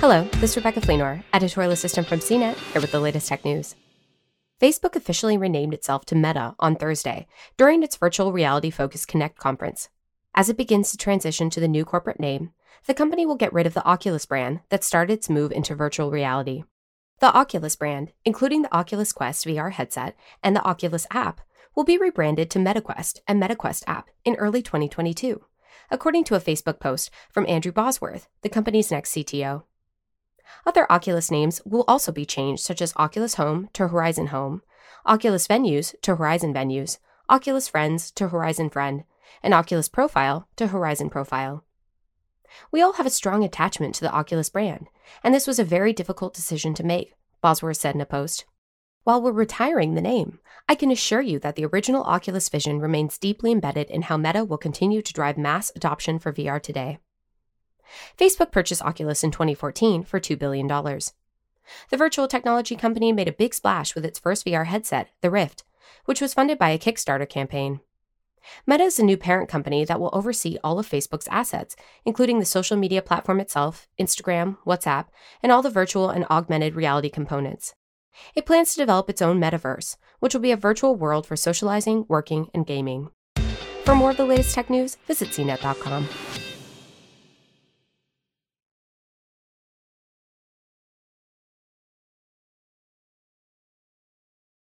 Hello, this is Rebecca Fleenor, editorial assistant from CNET, here with the latest tech news. Facebook officially renamed itself to Meta on Thursday during its virtual reality focused Connect conference. As it begins to transition to the new corporate name, the company will get rid of the Oculus brand that started its move into virtual reality. The Oculus brand, including the Oculus Quest VR headset and the Oculus app, will be rebranded to MetaQuest and MetaQuest app in early 2022, according to a Facebook post from Andrew Bosworth, the company's next CTO. Other Oculus names will also be changed, such as Oculus Home to Horizon Home, Oculus Venues to Horizon Venues, Oculus Friends to Horizon Friend, and Oculus Profile to Horizon Profile. We all have a strong attachment to the Oculus brand, and this was a very difficult decision to make, Bosworth said in a post. While we're retiring the name, I can assure you that the original Oculus vision remains deeply embedded in how Meta will continue to drive mass adoption for VR today. Facebook purchased Oculus in 2014 for $2 billion. The virtual technology company made a big splash with its first VR headset, the Rift, which was funded by a Kickstarter campaign. Meta is a new parent company that will oversee all of Facebook's assets, including the social media platform itself, Instagram, WhatsApp, and all the virtual and augmented reality components. It plans to develop its own metaverse, which will be a virtual world for socializing, working, and gaming. For more of the latest tech news, visit cnet.com.